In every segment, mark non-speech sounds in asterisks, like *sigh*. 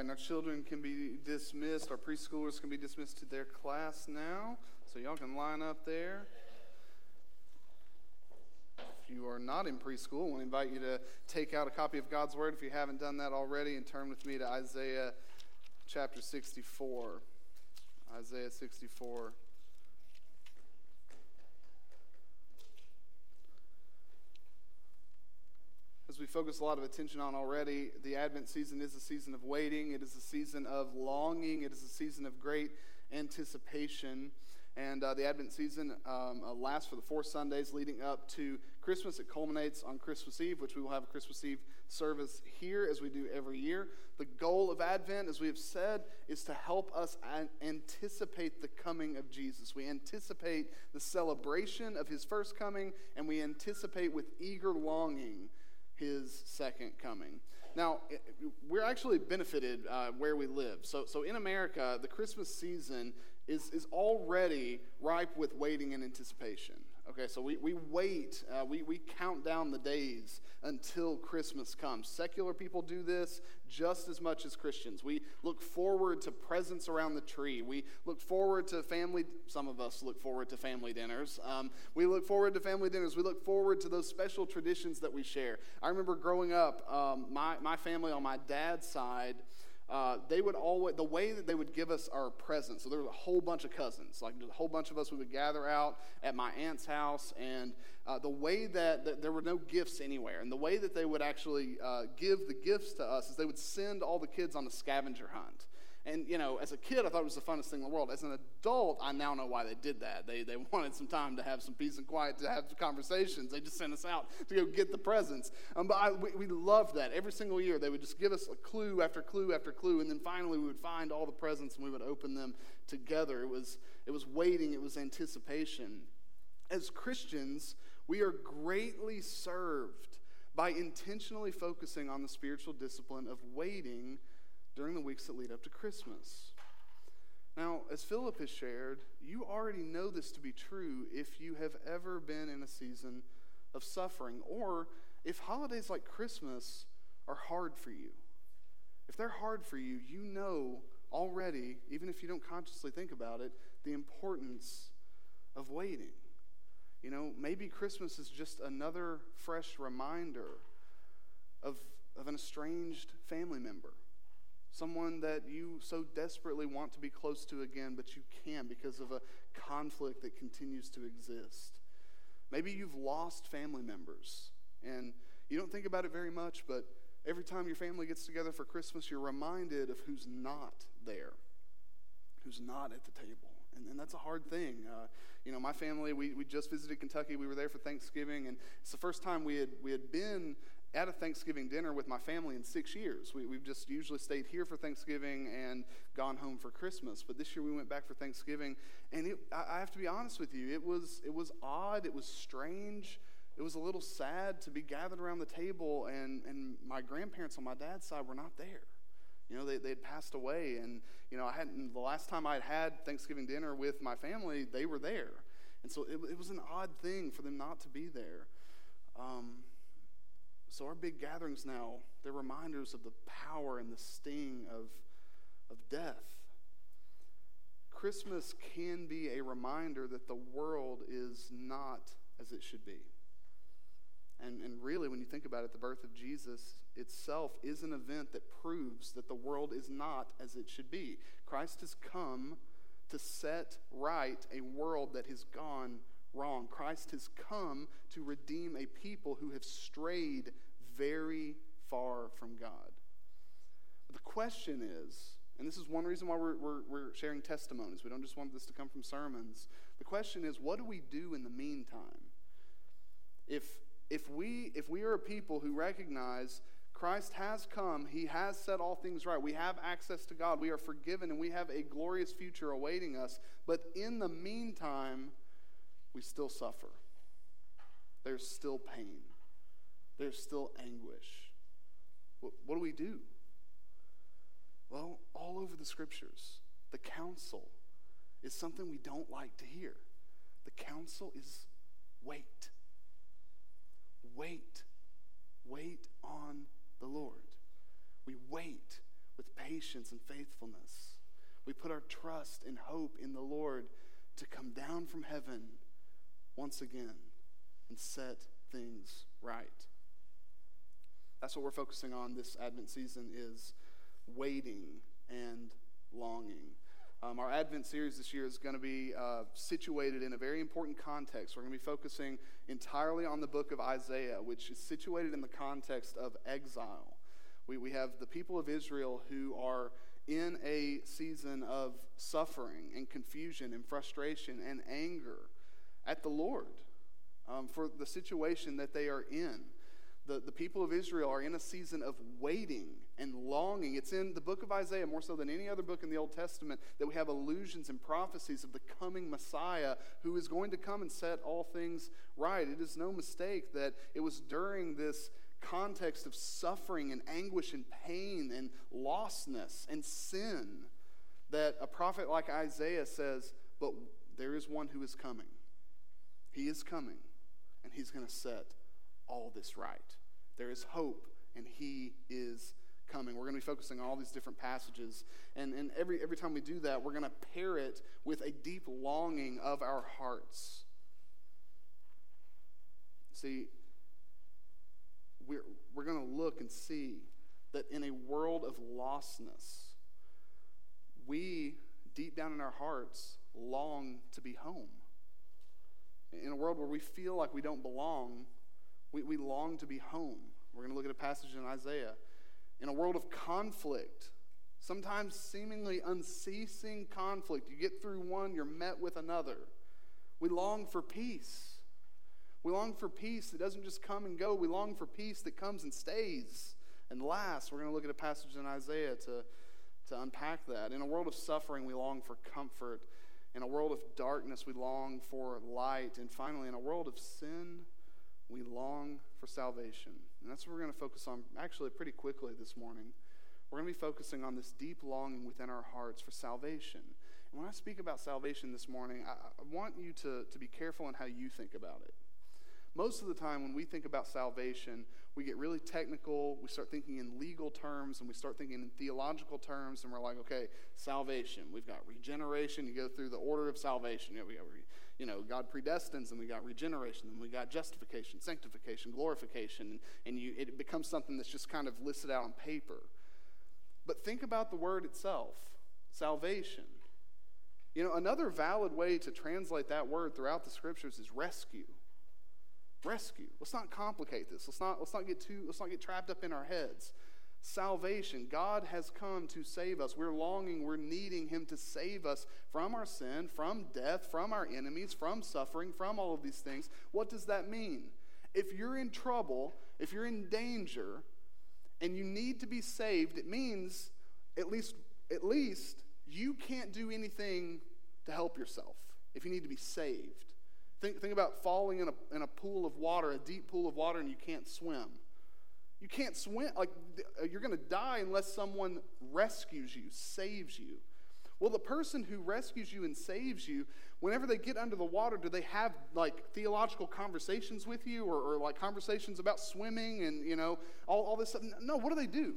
right, and our children can be dismissed. Our preschoolers can be dismissed to their class now. So y'all can line up there. If you are not in preschool, to invite you to take out a copy of God's Word if you haven't done that already and turn with me to Isaiah chapter 64. Isaiah 64. We focus a lot of attention on already, the Advent season is a season of waiting. It is a season of longing. It is a season of great anticipation. And uh, the Advent season um, uh, lasts for the four Sundays leading up to Christmas. It culminates on Christmas Eve, which we will have a Christmas Eve service here as we do every year. The goal of Advent, as we have said, is to help us an- anticipate the coming of Jesus. We anticipate the celebration of his first coming, and we anticipate with eager longing his second coming. Now, we're actually benefited uh, where we live. So, so in America, the Christmas season is, is already ripe with waiting and anticipation. Okay, so we, we wait, uh, we, we count down the days until Christmas comes. Secular people do this just as much as Christians. We look forward to presents around the tree. We look forward to family, some of us look forward to family dinners. Um, we look forward to family dinners. We look forward to those special traditions that we share. I remember growing up, um, my, my family on my dad's side, uh, they would always, the way that they would give us our presents, so there was a whole bunch of cousins, like a whole bunch of us, we would gather out at my aunt's house, and uh, the way that, that, there were no gifts anywhere, and the way that they would actually uh, give the gifts to us is they would send all the kids on a scavenger hunt. And, you know, as a kid, I thought it was the funnest thing in the world. As an adult, I now know why they did that. They, they *laughs* wanted some time to have some peace and quiet, to have conversations. They just sent us out to go get the presents. Um, but I, we, we loved that. Every single year, they would just give us a clue after clue after clue. And then finally, we would find all the presents and we would open them together. It was, it was waiting, it was anticipation. As Christians, we are greatly served by intentionally focusing on the spiritual discipline of waiting during the weeks that lead up to Christmas. Now, as Philip has shared, you already know this to be true if you have ever been in a season of suffering, or if holidays like Christmas are hard for you. If they're hard for you, you know already, even if you don't consciously think about it, the importance of waiting. You know, maybe Christmas is just another fresh reminder of, of an estranged family member someone that you so desperately want to be close to again, but you can't because of a conflict that continues to exist. Maybe you've lost family members and you don't think about it very much, but every time your family gets together for Christmas, you're reminded of who's not there, who's not at the table. And, and that's a hard thing. Uh, you know, my family, we, we just visited Kentucky. We were there for Thanksgiving, and it's the first time we had, we had been at a Thanksgiving dinner with my family in six years. We, have just usually stayed here for Thanksgiving and gone home for Christmas. But this year we went back for Thanksgiving, and it, I, I have to be honest with you, it was, it was odd, it was strange. It was a little sad to be gathered around the table, and, and my grandparents on my dad's side were not there. You know, they, they had passed away, and, you know, I hadn't, the last time I'd had Thanksgiving dinner with my family, they were there. And so it, it was an odd thing for them not to be there. Um, so, our big gatherings now, they're reminders of the power and the sting of, of death. Christmas can be a reminder that the world is not as it should be. And, and really, when you think about it, the birth of Jesus itself is an event that proves that the world is not as it should be. Christ has come to set right a world that has gone wrong. Christ has come to redeem a people who have strayed very far from God. But the question is, and this is one reason why we're, we're, we're sharing testimonies. We don't just want this to come from sermons. The question is, what do we do in the meantime? If, if, we, if we are a people who recognize Christ has come, He has set all things right, we have access to God, we are forgiven, and we have a glorious future awaiting us, but in the meantime, we still suffer. There's still pain, there's still anguish. What, what do we do? Well, all over the scriptures, the counsel is something we don't like to hear. The counsel is wait. Wait. Wait on the Lord. We wait with patience and faithfulness. We put our trust and hope in the Lord to come down from heaven once again and set things right. That's what we're focusing on this Advent season is waiting and longing. Um, our Advent series this year is going to be uh, situated in a very important context. We're going to be focusing entirely on the book of Isaiah, which is situated in the context of exile. We, we have the people of Israel who are in a season of suffering and confusion and frustration and anger at the Lord um, for the situation that they are in the, the people of Israel are in a season of waiting and longing. It's in the book of Isaiah, more so than any other book in the Old Testament, that we have allusions and prophecies of the coming Messiah who is going to come and set all things right. It is no mistake that it was during this context of suffering and anguish and pain and lostness and sin that a prophet like Isaiah says, But there is one who is coming. He is coming, and he's going to set all this right. There is hope, and He is coming. We're going to be focusing on all these different passages. And, and every, every time we do that, we're going to pair it with a deep longing of our hearts. See, we're, we're going to look and see that in a world of lostness, we, deep down in our hearts, long to be home. In a world where we feel like we don't belong, we, we long to be home. We're going to look at a passage in Isaiah. In a world of conflict, sometimes seemingly unceasing conflict, you get through one, you're met with another. We long for peace. We long for peace that doesn't just come and go. We long for peace that comes and stays and lasts. We're going to look at a passage in Isaiah to, to unpack that. In a world of suffering, we long for comfort. In a world of darkness, we long for light. And finally, in a world of sin, we long for salvation. And that's what we're going to focus on actually pretty quickly this morning. We're going to be focusing on this deep longing within our hearts for salvation. And when I speak about salvation this morning, I, I want you to, to be careful in how you think about it. Most of the time, when we think about salvation, we get really technical. We start thinking in legal terms and we start thinking in theological terms, and we're like, okay, salvation. We've got regeneration. You go through the order of salvation. You know, we got you know, God predestines, and we got regeneration, and we got justification, sanctification, glorification, and, and you, it becomes something that's just kind of listed out on paper. But think about the word itself salvation. You know, another valid way to translate that word throughout the scriptures is rescue. Rescue. Let's not complicate this. Let's not, let's not get too, let's not get trapped up in our heads salvation. God has come to save us. We're longing, we're needing Him to save us from our sin, from death, from our enemies, from suffering, from all of these things. What does that mean? If you're in trouble, if you're in danger, and you need to be saved, it means at least at least you can't do anything to help yourself if you need to be saved. Think, think about falling in a, in a pool of water, a deep pool of water, and you can't swim. You can't swim. Like, uh, you're going to die unless someone rescues you, saves you. Well, the person who rescues you and saves you, whenever they get under the water, do they have like theological conversations with you or, or like conversations about swimming and, you know, all, all this stuff? No, what do they do?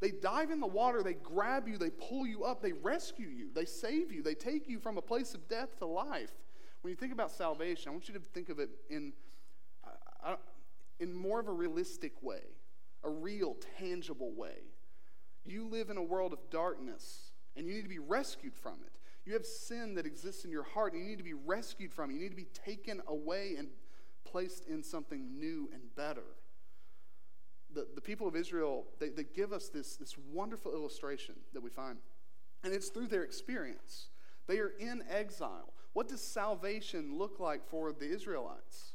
They dive in the water, they grab you, they pull you up, they rescue you, they save you, they take you from a place of death to life. When you think about salvation, I want you to think of it in, uh, in more of a realistic way a real, tangible way. You live in a world of darkness and you need to be rescued from it. You have sin that exists in your heart and you need to be rescued from it. You need to be taken away and placed in something new and better. The, the people of Israel, they, they give us this, this wonderful illustration that we find, and it's through their experience. They are in exile. What does salvation look like for the Israelites?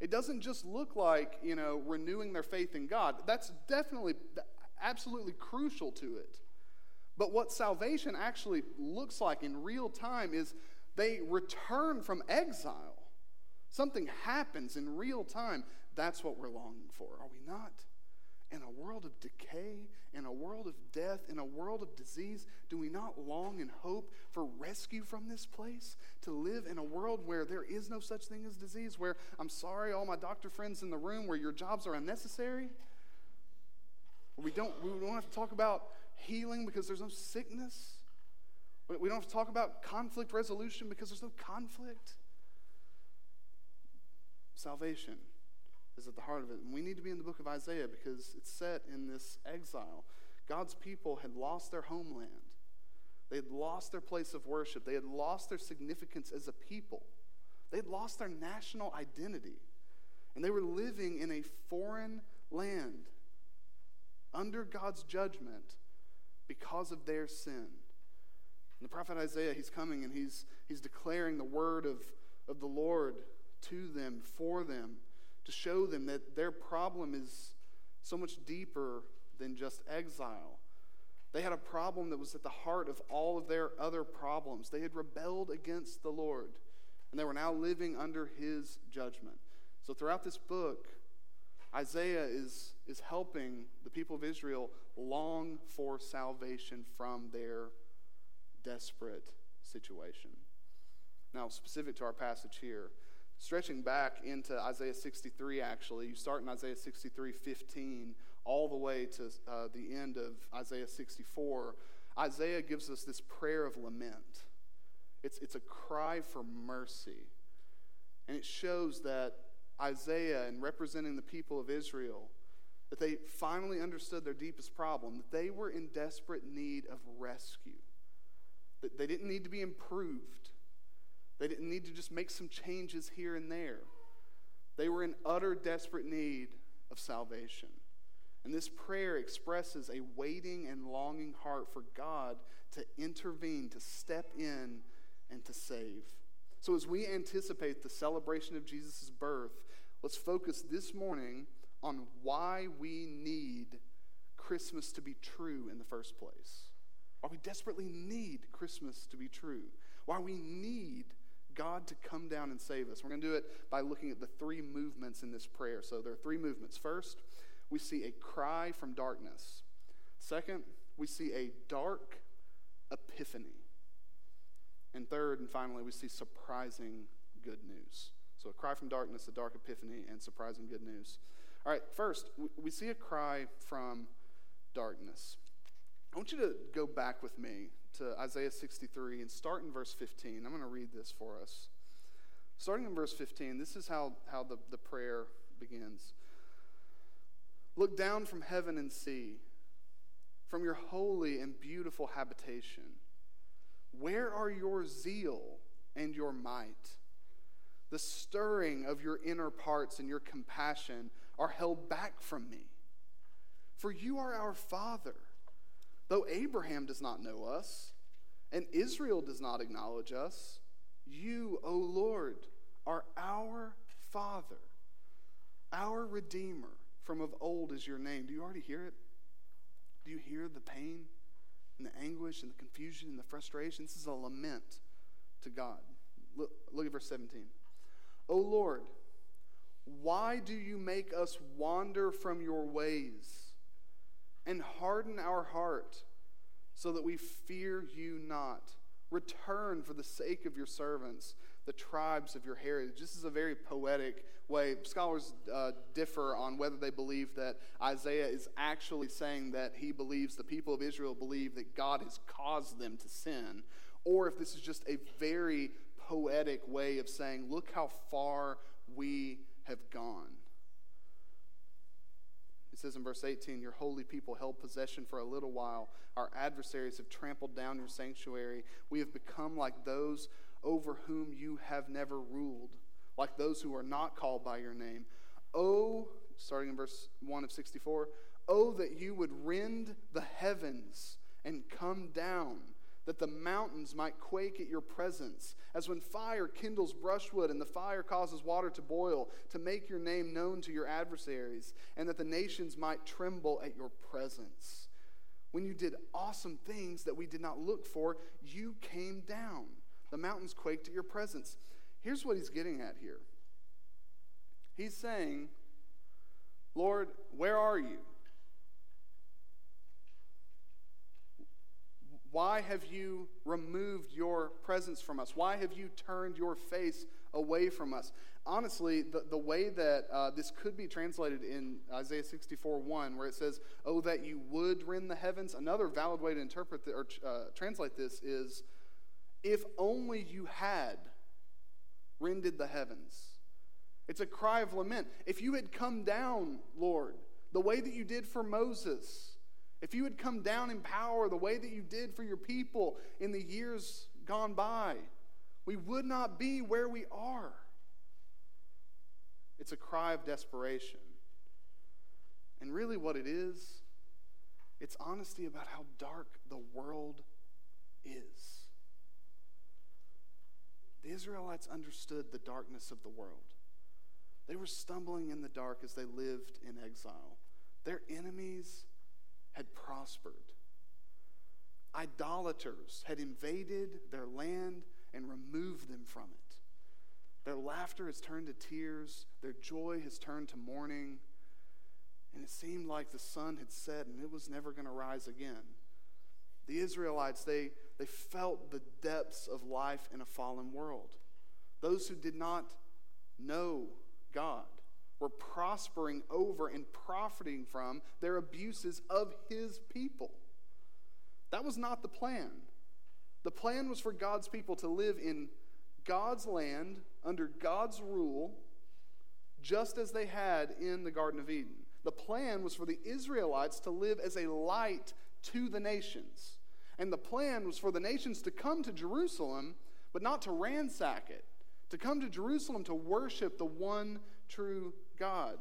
It doesn't just look like, you know, renewing their faith in God. That's definitely, absolutely crucial to it. But what salvation actually looks like in real time is they return from exile. Something happens in real time. That's what we're longing for, are we not? In a world of decay, in a world of death, in a world of disease, do we not long and hope for rescue from this place? To live in a world where there is no such thing as disease, where I'm sorry, all my doctor friends in the room, where your jobs are unnecessary? We don't, we don't have to talk about healing because there's no sickness. We don't have to talk about conflict resolution because there's no conflict. Salvation is at the heart of it. And we need to be in the book of Isaiah because it's set in this exile. God's people had lost their homeland, they had lost their place of worship, they had lost their significance as a people, they had lost their national identity. And they were living in a foreign land under God's judgment because of their sin. And the prophet Isaiah, he's coming and he's, he's declaring the word of, of the Lord to them, for them to show them that their problem is so much deeper than just exile. They had a problem that was at the heart of all of their other problems. They had rebelled against the Lord, and they were now living under his judgment. So, throughout this book, Isaiah is, is helping the people of Israel long for salvation from their desperate situation. Now, specific to our passage here, Stretching back into Isaiah 63, actually, you start in Isaiah 63 15 all the way to uh, the end of Isaiah 64. Isaiah gives us this prayer of lament. It's, it's a cry for mercy. And it shows that Isaiah, in representing the people of Israel, that they finally understood their deepest problem, that they were in desperate need of rescue, that they didn't need to be improved, they didn't need to just make some changes here and there. They were in utter desperate need of salvation. And this prayer expresses a waiting and longing heart for God to intervene, to step in, and to save. So, as we anticipate the celebration of Jesus' birth, let's focus this morning on why we need Christmas to be true in the first place. Why we desperately need Christmas to be true. Why we need God to come down and save us. We're going to do it by looking at the three movements in this prayer. So there are three movements. First, we see a cry from darkness. Second, we see a dark epiphany. And third and finally, we see surprising good news. So a cry from darkness, a dark epiphany, and surprising good news. All right, first, we see a cry from darkness. I want you to go back with me to Isaiah 63 and start in verse 15. I'm going to read this for us. Starting in verse 15, this is how, how the, the prayer begins. Look down from heaven and see, from your holy and beautiful habitation. Where are your zeal and your might? The stirring of your inner parts and your compassion are held back from me. For you are our Father. Though Abraham does not know us, and Israel does not acknowledge us, you, O Lord, are our Father, our Redeemer. From of old is your name. Do you already hear it? Do you hear the pain and the anguish and the confusion and the frustration? This is a lament to God. Look, look at verse 17. O Lord, why do you make us wander from your ways? And harden our heart so that we fear you not. Return for the sake of your servants, the tribes of your heritage. This is a very poetic way. Scholars uh, differ on whether they believe that Isaiah is actually saying that he believes the people of Israel believe that God has caused them to sin, or if this is just a very poetic way of saying, look how far we have gone. Says in verse 18, Your holy people held possession for a little while. Our adversaries have trampled down your sanctuary. We have become like those over whom you have never ruled, like those who are not called by your name. Oh, starting in verse 1 of 64, oh, that you would rend the heavens and come down, that the mountains might quake at your presence, as when fire kindles brushwood and the fire causes water to boil, to make your name known to your adversaries, and that the nations might tremble at your presence. When you did awesome things that we did not look for, you came down. The mountains quaked at your presence. Here's what he's getting at here He's saying, Lord, where are you? Why have you removed your presence from us? Why have you turned your face away from us? Honestly, the, the way that uh, this could be translated in Isaiah 64 1, where it says, Oh, that you would rend the heavens, another valid way to interpret the, or uh, translate this is, If only you had rended the heavens. It's a cry of lament. If you had come down, Lord, the way that you did for Moses, if you had come down in power the way that you did for your people in the years gone by, we would not be where we are. It's a cry of desperation. And really, what it is, it's honesty about how dark the world is. The Israelites understood the darkness of the world. They were stumbling in the dark as they lived in exile. Their enemies had prospered. Idolaters had invaded their land and removed them from it. Their laughter has turned to tears, their joy has turned to mourning, and it seemed like the sun had set and it was never going to rise again. The Israelites, they, they felt the depths of life in a fallen world. Those who did not know God prospering over and profiting from their abuses of his people. That was not the plan. The plan was for God's people to live in God's land under God's rule, just as they had in the Garden of Eden. The plan was for the Israelites to live as a light to the nations. And the plan was for the nations to come to Jerusalem, but not to ransack it, to come to Jerusalem to worship the one true God.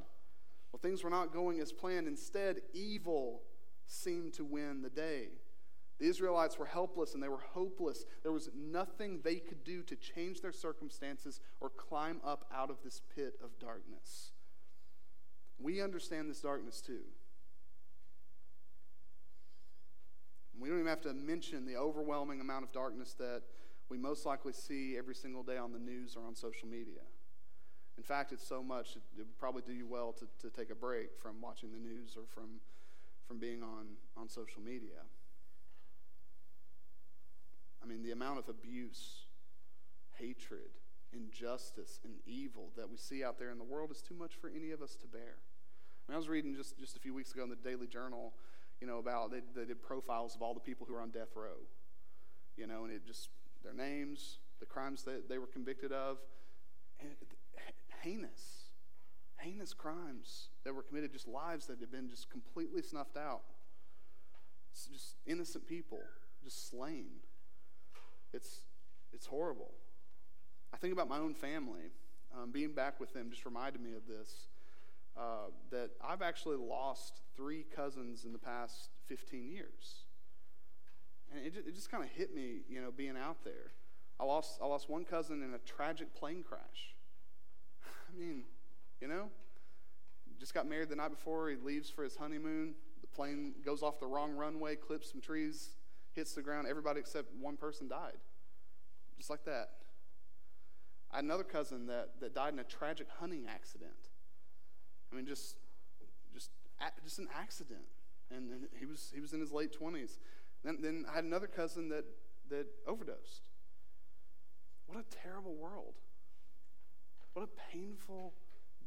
Well, things were not going as planned. Instead, evil seemed to win the day. The Israelites were helpless and they were hopeless. There was nothing they could do to change their circumstances or climb up out of this pit of darkness. We understand this darkness too. We don't even have to mention the overwhelming amount of darkness that we most likely see every single day on the news or on social media. In fact, it's so much, it, would probably do you well to, to take a break from watching the news or from, from being on, on social media. I mean, the amount of abuse, hatred, injustice, and evil that we see out there in the world is too much for any of us to bear. I, mean, I was reading just, just a few weeks ago in the Daily Journal, you know, about they, they did profiles of all the people who are on death row, you know, and it just, their names, the crimes that they were convicted of. And heinous, heinous crimes that were committed, just lives that had been just completely snuffed out. It's just innocent people just slain. It's, it's horrible. I think about my own family. Um, being back with them just reminded me of this. Uh, that I've actually lost three cousins in the past 15 years. And it, it just kind of hit me, you know, being out there. I lost, I lost one cousin in a tragic plane crash. I mean, you know, just got married the night before. He leaves for his honeymoon. The plane goes off the wrong runway, clips some trees, hits the ground. Everybody except one person died. Just like that. I had another cousin that, that died in a tragic hunting accident. I mean, just, just, just an accident. And, and he, was, he was in his late 20s. Then, then I had another cousin that, that overdosed. What a terrible world. What a painful,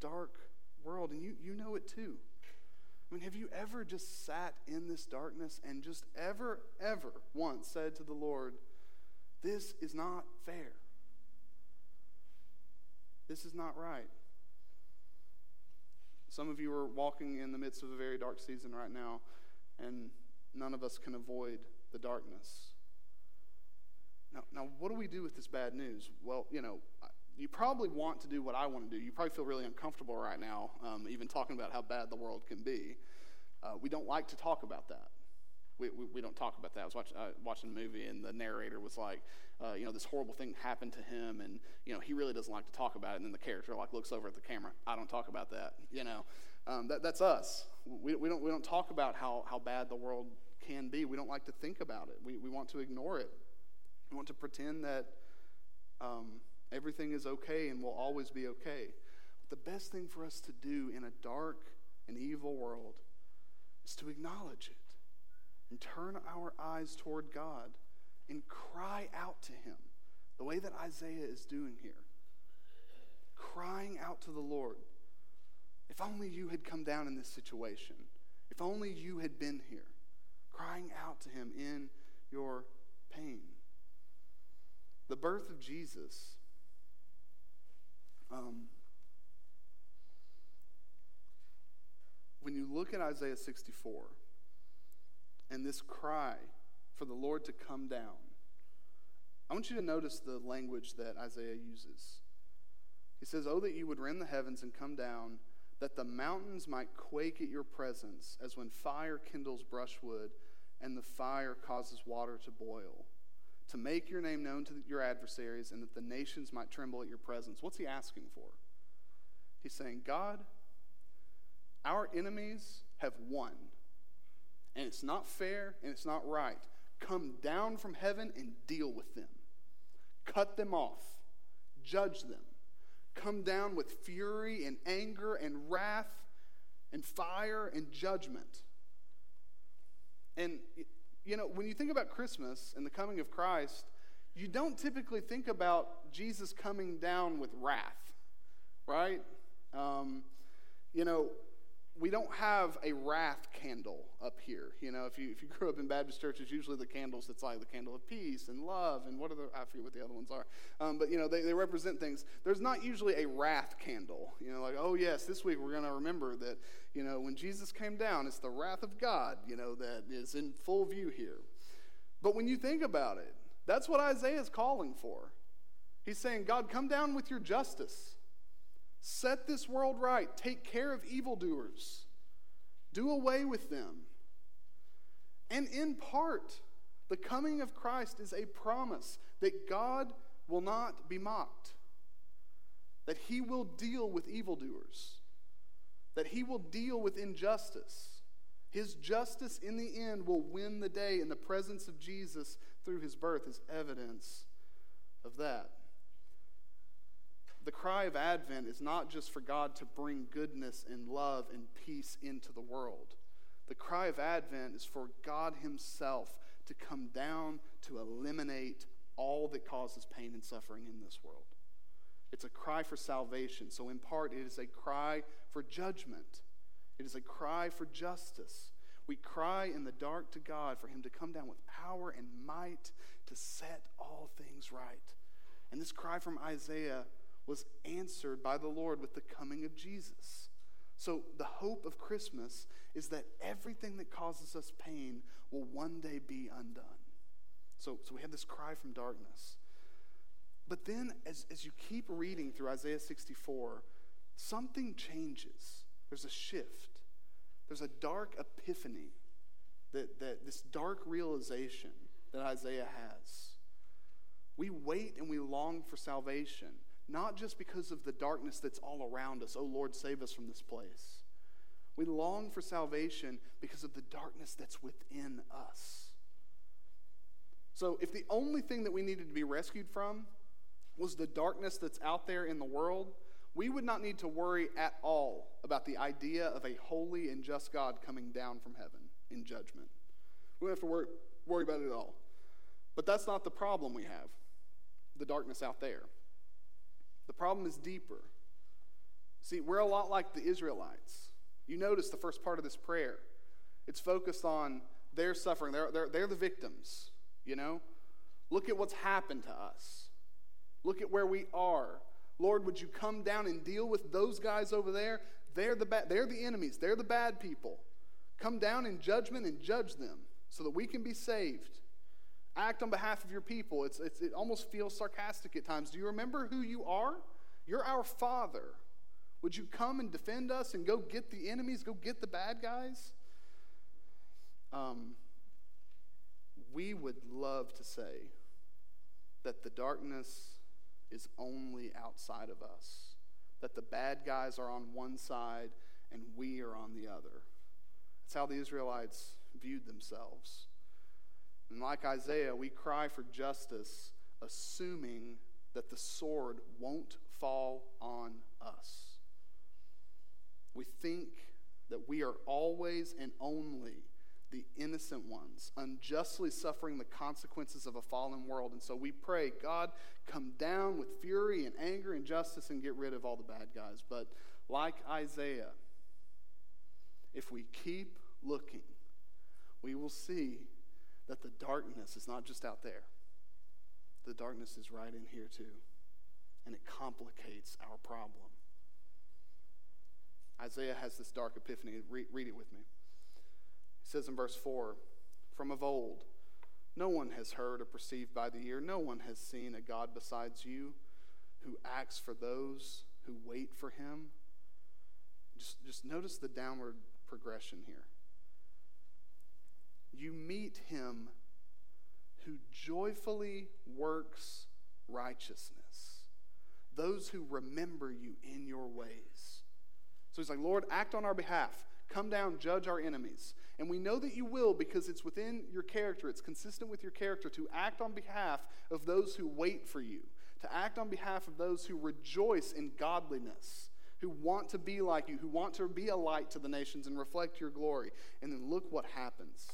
dark world. And you, you know it too. I mean, have you ever just sat in this darkness and just ever, ever once said to the Lord, This is not fair? This is not right. Some of you are walking in the midst of a very dark season right now, and none of us can avoid the darkness. Now, now what do we do with this bad news? Well, you know, you probably want to do what I want to do. You probably feel really uncomfortable right now, um, even talking about how bad the world can be. Uh, we don't like to talk about that. We, we, we don't talk about that. I was watch, uh, watching a movie, and the narrator was like, uh, you know, this horrible thing happened to him, and, you know, he really doesn't like to talk about it. And then the character, like, looks over at the camera. I don't talk about that, you know. Um, that, that's us. We, we, don't, we don't talk about how, how bad the world can be. We don't like to think about it. We, we want to ignore it. We want to pretend that um, everything is okay and will always be okay. But the best thing for us to do in a dark and evil world is to acknowledge it and turn our eyes toward God and cry out to Him the way that Isaiah is doing here. Crying out to the Lord. If only you had come down in this situation. If only you had been here. Crying out to Him in your pain. The birth of Jesus. Um, when you look at Isaiah 64 and this cry for the Lord to come down, I want you to notice the language that Isaiah uses. He says, Oh, that you would rend the heavens and come down, that the mountains might quake at your presence, as when fire kindles brushwood and the fire causes water to boil, to make your name known to your adversaries, and that the nations might tremble at your presence. What's he asking for? He's saying, God, our enemies have won. And it's not fair and it's not right. Come down from heaven and deal with them. Cut them off. Judge them. Come down with fury and anger and wrath and fire and judgment. And, you know, when you think about Christmas and the coming of Christ, you don't typically think about Jesus coming down with wrath, right? Um, you know, we don't have a wrath candle up here. You know, if you if you grew up in Baptist churches, usually the candles it's like the candle of peace and love and what are the I forget what the other ones are. Um, but you know, they, they represent things. There's not usually a wrath candle. You know, like oh yes, this week we're going to remember that you know when Jesus came down, it's the wrath of God. You know that is in full view here. But when you think about it, that's what Isaiah is calling for. He's saying, God, come down with your justice. Set this world right. Take care of evildoers. Do away with them. And in part, the coming of Christ is a promise that God will not be mocked, that he will deal with evildoers, that he will deal with injustice. His justice in the end will win the day, and the presence of Jesus through his birth is evidence of that the cry of Advent is not just for God to bring goodness and love and peace into the world. The cry of Advent is for God Himself to come down to eliminate all that causes pain and suffering in this world. It's a cry for salvation. So, in part, it is a cry for judgment, it is a cry for justice. We cry in the dark to God for Him to come down with power and might to set all things right. And this cry from Isaiah was answered by the Lord with the coming of Jesus. So, the hope of Christmas is that everything that causes us pain will one day be undone. So, so we have this cry from darkness. But then, as, as you keep reading through Isaiah 64, something changes. There's a shift, there's a dark epiphany, that, that this dark realization that Isaiah has. We wait and we long for salvation not just because of the darkness that's all around us. Oh Lord, save us from this place. We long for salvation because of the darkness that's within us. So, if the only thing that we needed to be rescued from was the darkness that's out there in the world, we would not need to worry at all about the idea of a holy and just God coming down from heaven in judgment. We don't have to worry, worry about it at all. But that's not the problem we have the darkness out there. The problem is deeper. See, we're a lot like the Israelites. You notice the first part of this prayer. It's focused on their suffering. They're, they're, they're the victims, you know? Look at what's happened to us. Look at where we are. Lord, would you come down and deal with those guys over there? They're the, ba- they're the enemies, they're the bad people. Come down in judgment and judge them so that we can be saved act on behalf of your people. It's, it's, it almost feels sarcastic at times. Do you remember who you are? You're our Father. Would you come and defend us and go get the enemies, go get the bad guys? Um, we would love to say that the darkness is only outside of us, that the bad guys are on one side and we are on the other. That's how the Israelites viewed themselves. And like Isaiah, we cry for justice, assuming that the sword won't fall on us. We think that we are always and only the innocent ones, unjustly suffering the consequences of a fallen world. And so we pray, God, come down with fury and anger and justice and get rid of all the bad guys. But like Isaiah, if we keep looking, we will see that the darkness is not just out there, the darkness is right in here too. And it complicates our problem. Isaiah has this dark epiphany. Read, read it with me. He says in verse 4 From of old, no one has heard or perceived by the ear, no one has seen a God besides you who acts for those who wait for him. Just, just notice the downward progression here. You meet him who joyfully works righteousness, those who remember you in your ways. So he's like, Lord, act on our behalf. Come down, judge our enemies. And we know that you will because it's within your character, it's consistent with your character to act on behalf of those who wait for you, to act on behalf of those who rejoice in godliness, who want to be like you, who want to be a light to the nations and reflect your glory. And then look what happens.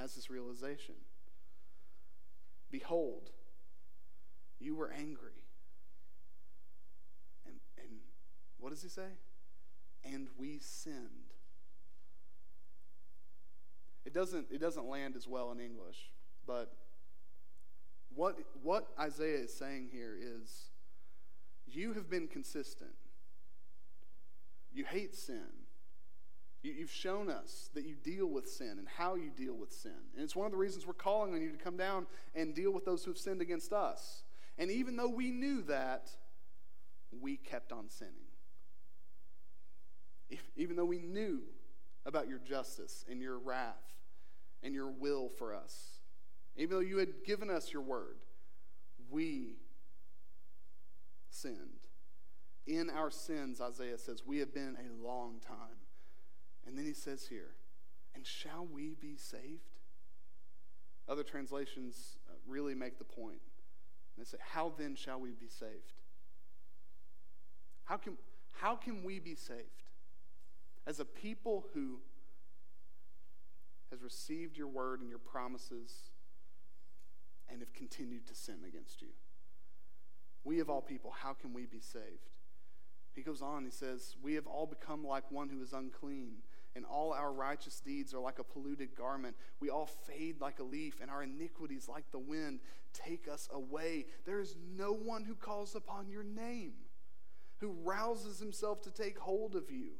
Has this realization Behold, you were angry. And, and what does he say? And we sinned. It doesn't, it doesn't land as well in English, but what, what Isaiah is saying here is you have been consistent. You hate sin. You, you've shown us that you deal with sin and how you deal with sin. And it's one of the reasons we're calling on you to come down and deal with those who have sinned against us. And even though we knew that, we kept on sinning. Even though we knew about your justice and your wrath and your will for us. Even though you had given us your word, we sinned. In our sins, Isaiah says, we have been a long time. And then he says here, and shall we be saved? Other translations uh, really make the point. They say, How then shall we be saved? How can, how can we be saved? As a people who has received your word and your promises and have continued to sin against you. We of all people, how can we be saved? He goes on, he says, We have all become like one who is unclean, and all our righteous deeds are like a polluted garment. We all fade like a leaf, and our iniquities, like the wind, take us away. There is no one who calls upon your name, who rouses himself to take hold of you.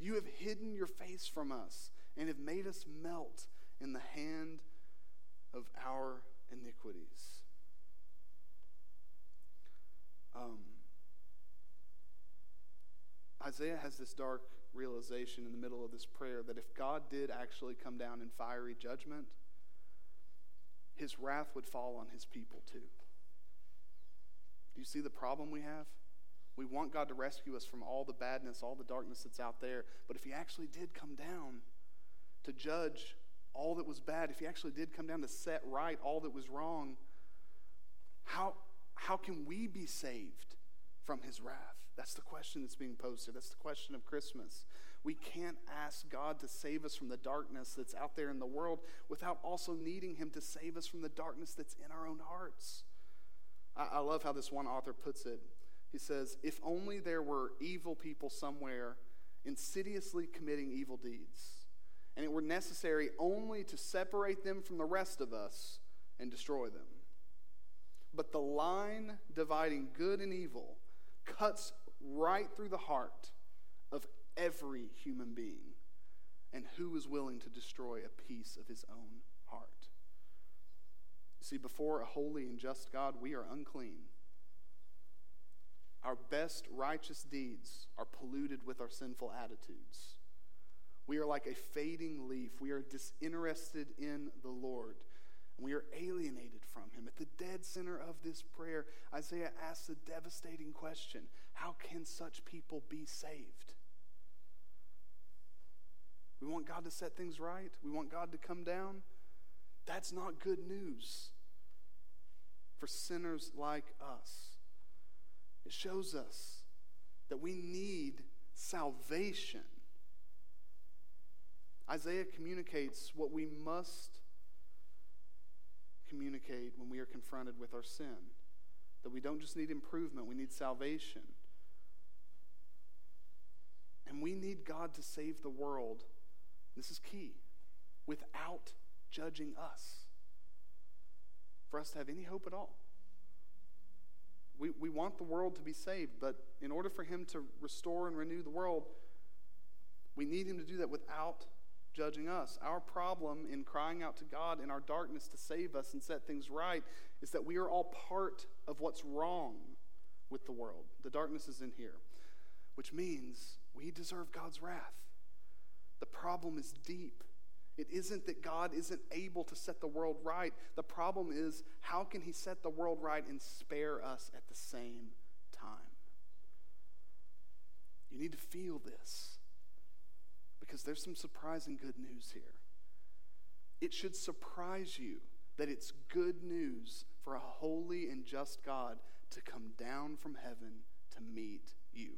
You have hidden your face from us and have made us melt in the hand of our iniquities. Um, Isaiah has this dark realization in the middle of this prayer that if God did actually come down in fiery judgment, his wrath would fall on his people too. Do you see the problem we have? We want God to rescue us from all the badness, all the darkness that's out there. But if he actually did come down, to judge all that was bad, if he actually did come down to set right all that was wrong, how, how can we be saved from his wrath? That's the question that's being here. That's the question of Christmas. We can't ask God to save us from the darkness that's out there in the world without also needing him to save us from the darkness that's in our own hearts. I, I love how this one author puts it. He says, If only there were evil people somewhere insidiously committing evil deeds and it were necessary only to separate them from the rest of us and destroy them. But the line dividing good and evil cuts right through the heart of every human being. And who is willing to destroy a piece of his own heart? See, before a holy and just God, we are unclean. Our best righteous deeds are polluted with our sinful attitudes. We are like a fading leaf. We are disinterested in the Lord. And we are alienated from him. At the dead center of this prayer, Isaiah asks a devastating question How can such people be saved? We want God to set things right. We want God to come down. That's not good news for sinners like us. It shows us that we need salvation. Isaiah communicates what we must communicate when we are confronted with our sin. That we don't just need improvement, we need salvation. And we need God to save the world. This is key. Without judging us. For us to have any hope at all. We, we want the world to be saved, but in order for Him to restore and renew the world, we need Him to do that without judging us. Our problem in crying out to God in our darkness to save us and set things right is that we are all part of what's wrong with the world. The darkness is in here, which means we deserve God's wrath. The problem is deep. It isn't that God isn't able to set the world right. The problem is how can He set the world right and spare us at the same time? You need to feel this because there's some surprising good news here. It should surprise you that it's good news for a holy and just God to come down from heaven to meet you.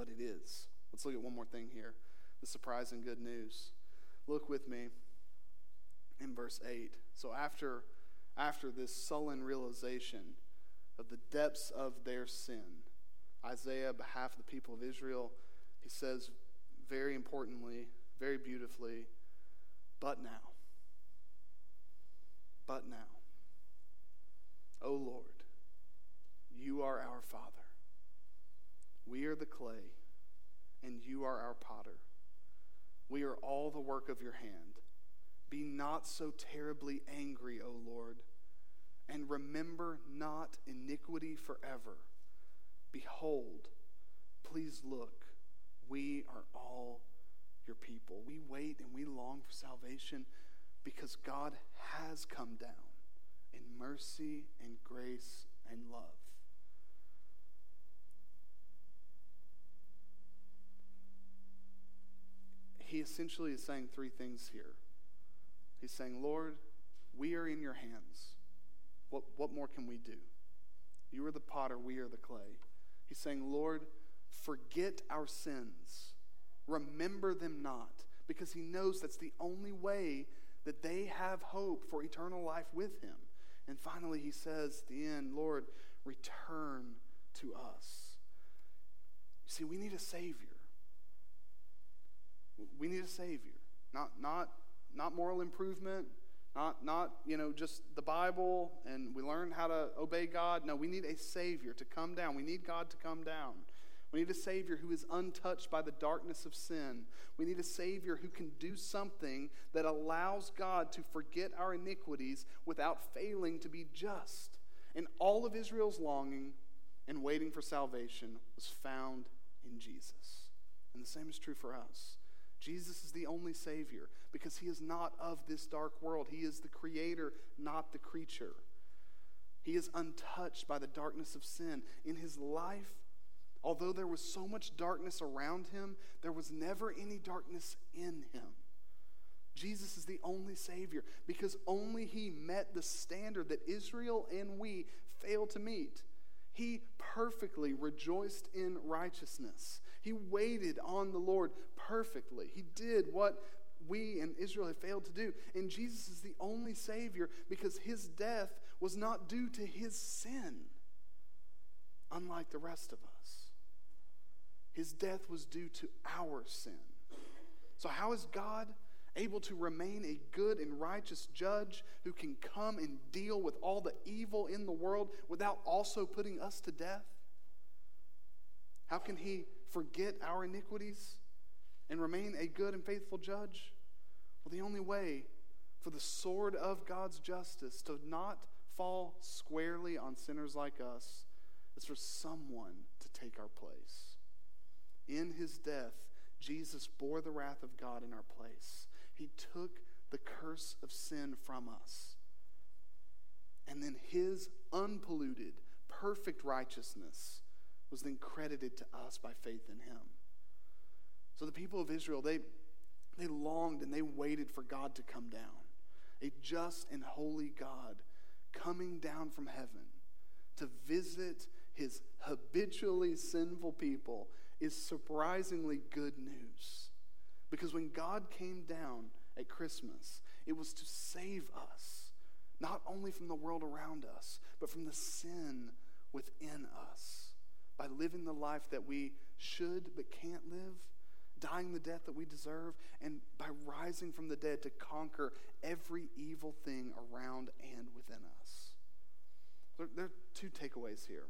But it is. Let's look at one more thing here the surprising good news. Look with me in verse 8. So after after this sullen realization of the depths of their sin, Isaiah, behalf of the people of Israel, he says very importantly, very beautifully, but now. But now. O Lord, you are our Father. We are the clay, and you are our potter. We are all the work of your hand. Be not so terribly angry, O Lord, and remember not iniquity forever. Behold, please look we are all your people. We wait and we long for salvation because God has come down in mercy and grace and love. He essentially is saying three things here. He's saying, Lord, we are in your hands. What, what more can we do? You are the potter, we are the clay. He's saying, Lord, forget our sins, remember them not, because he knows that's the only way that they have hope for eternal life with him. And finally, he says, at the end, Lord, return to us. You see, we need a Savior. We need a Savior. Not, not, not moral improvement, not, not, you know, just the Bible and we learn how to obey God. No, we need a Savior to come down. We need God to come down. We need a Savior who is untouched by the darkness of sin. We need a Savior who can do something that allows God to forget our iniquities without failing to be just. And all of Israel's longing and waiting for salvation was found in Jesus. And the same is true for us. Jesus is the only Savior because He is not of this dark world. He is the Creator, not the creature. He is untouched by the darkness of sin. In His life, Although there was so much darkness around him, there was never any darkness in him. Jesus is the only Savior because only He met the standard that Israel and we failed to meet. He perfectly rejoiced in righteousness. He waited on the Lord perfectly. He did what we and Israel had failed to do. And Jesus is the only Savior because His death was not due to His sin, unlike the rest of us. His death was due to our sin. So, how is God able to remain a good and righteous judge who can come and deal with all the evil in the world without also putting us to death? How can He forget our iniquities and remain a good and faithful judge? Well, the only way for the sword of God's justice to not fall squarely on sinners like us is for someone to take our place. In his death, Jesus bore the wrath of God in our place. He took the curse of sin from us And then his unpolluted, perfect righteousness was then credited to us by faith in him. So the people of Israel, they, they longed and they waited for God to come down, a just and holy God coming down from heaven to visit his habitually sinful people is surprisingly good news. Because when God came down at Christmas, it was to save us, not only from the world around us, but from the sin within us by living the life that we should but can't live, dying the death that we deserve, and by rising from the dead to conquer every evil thing around and within us. There, there are two takeaways here.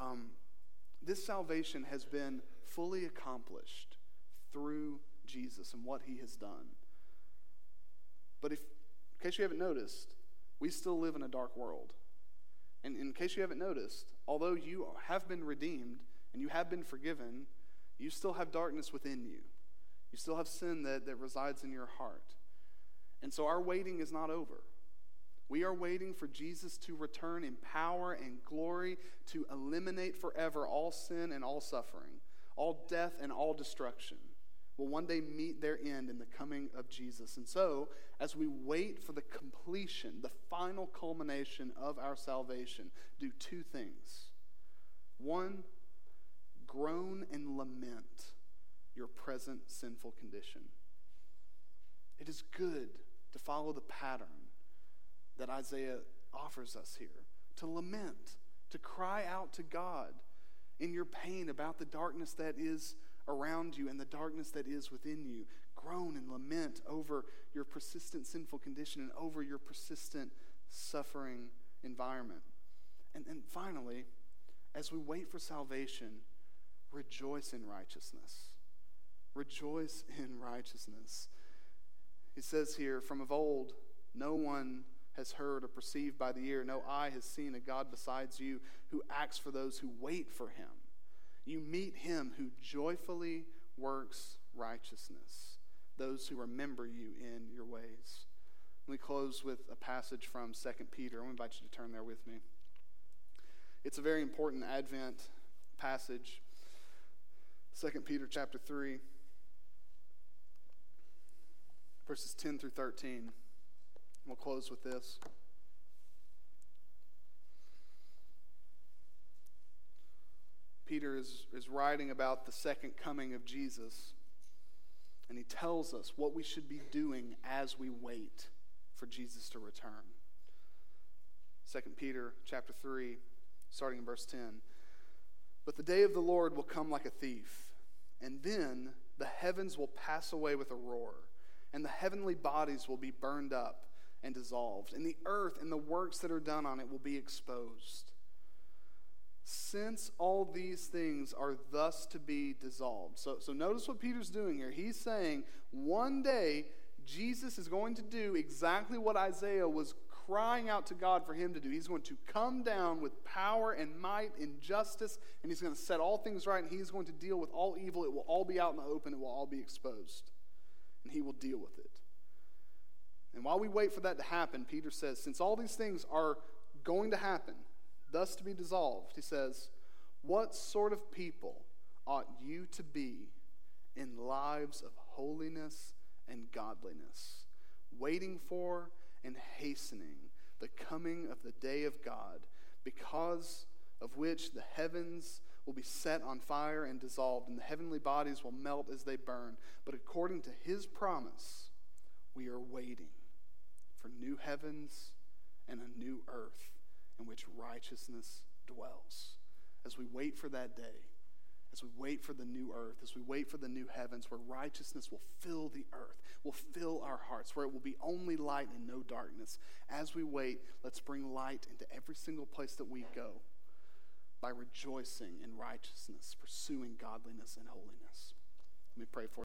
Um, this salvation has been fully accomplished through Jesus and what he has done. But if, in case you haven't noticed, we still live in a dark world. And in case you haven't noticed, although you have been redeemed and you have been forgiven, you still have darkness within you. You still have sin that, that resides in your heart. And so our waiting is not over. We are waiting for Jesus to return in power and glory to eliminate forever all sin and all suffering, all death and all destruction will one day meet their end in the coming of Jesus. And so, as we wait for the completion, the final culmination of our salvation, do two things. One, groan and lament your present sinful condition. It is good to follow the pattern that Isaiah offers us here to lament, to cry out to God in your pain about the darkness that is around you and the darkness that is within you. Groan and lament over your persistent sinful condition and over your persistent suffering environment. And, and finally, as we wait for salvation, rejoice in righteousness. Rejoice in righteousness. He says here, from of old, no one has heard or perceived by the ear, no eye has seen a God besides you who acts for those who wait for him. You meet him who joyfully works righteousness, those who remember you in your ways. Me close with a passage from 2 Peter. I invite you to turn there with me. It's a very important Advent passage. 2 Peter chapter 3, verses 10 through 13. We'll close with this. Peter is, is writing about the second coming of Jesus. And he tells us what we should be doing as we wait for Jesus to return. 2 Peter chapter 3, starting in verse 10. But the day of the Lord will come like a thief, and then the heavens will pass away with a roar, and the heavenly bodies will be burned up and dissolved, and the earth and the works that are done on it will be exposed. Since all these things are thus to be dissolved. So, so notice what Peter's doing here. He's saying one day Jesus is going to do exactly what Isaiah was crying out to God for him to do. He's going to come down with power and might and justice, and he's going to set all things right, and he's going to deal with all evil. It will all be out in the open, it will all be exposed, and he will deal with it. And while we wait for that to happen, Peter says, since all these things are going to happen, thus to be dissolved, he says, What sort of people ought you to be in lives of holiness and godliness, waiting for and hastening the coming of the day of God, because of which the heavens will be set on fire and dissolved, and the heavenly bodies will melt as they burn. But according to his promise, we are waiting for new heavens and a new earth in which righteousness dwells. As we wait for that day, as we wait for the new earth, as we wait for the new heavens, where righteousness will fill the earth, will fill our hearts, where it will be only light and no darkness. As we wait, let's bring light into every single place that we go by rejoicing in righteousness, pursuing godliness and holiness. Let me pray for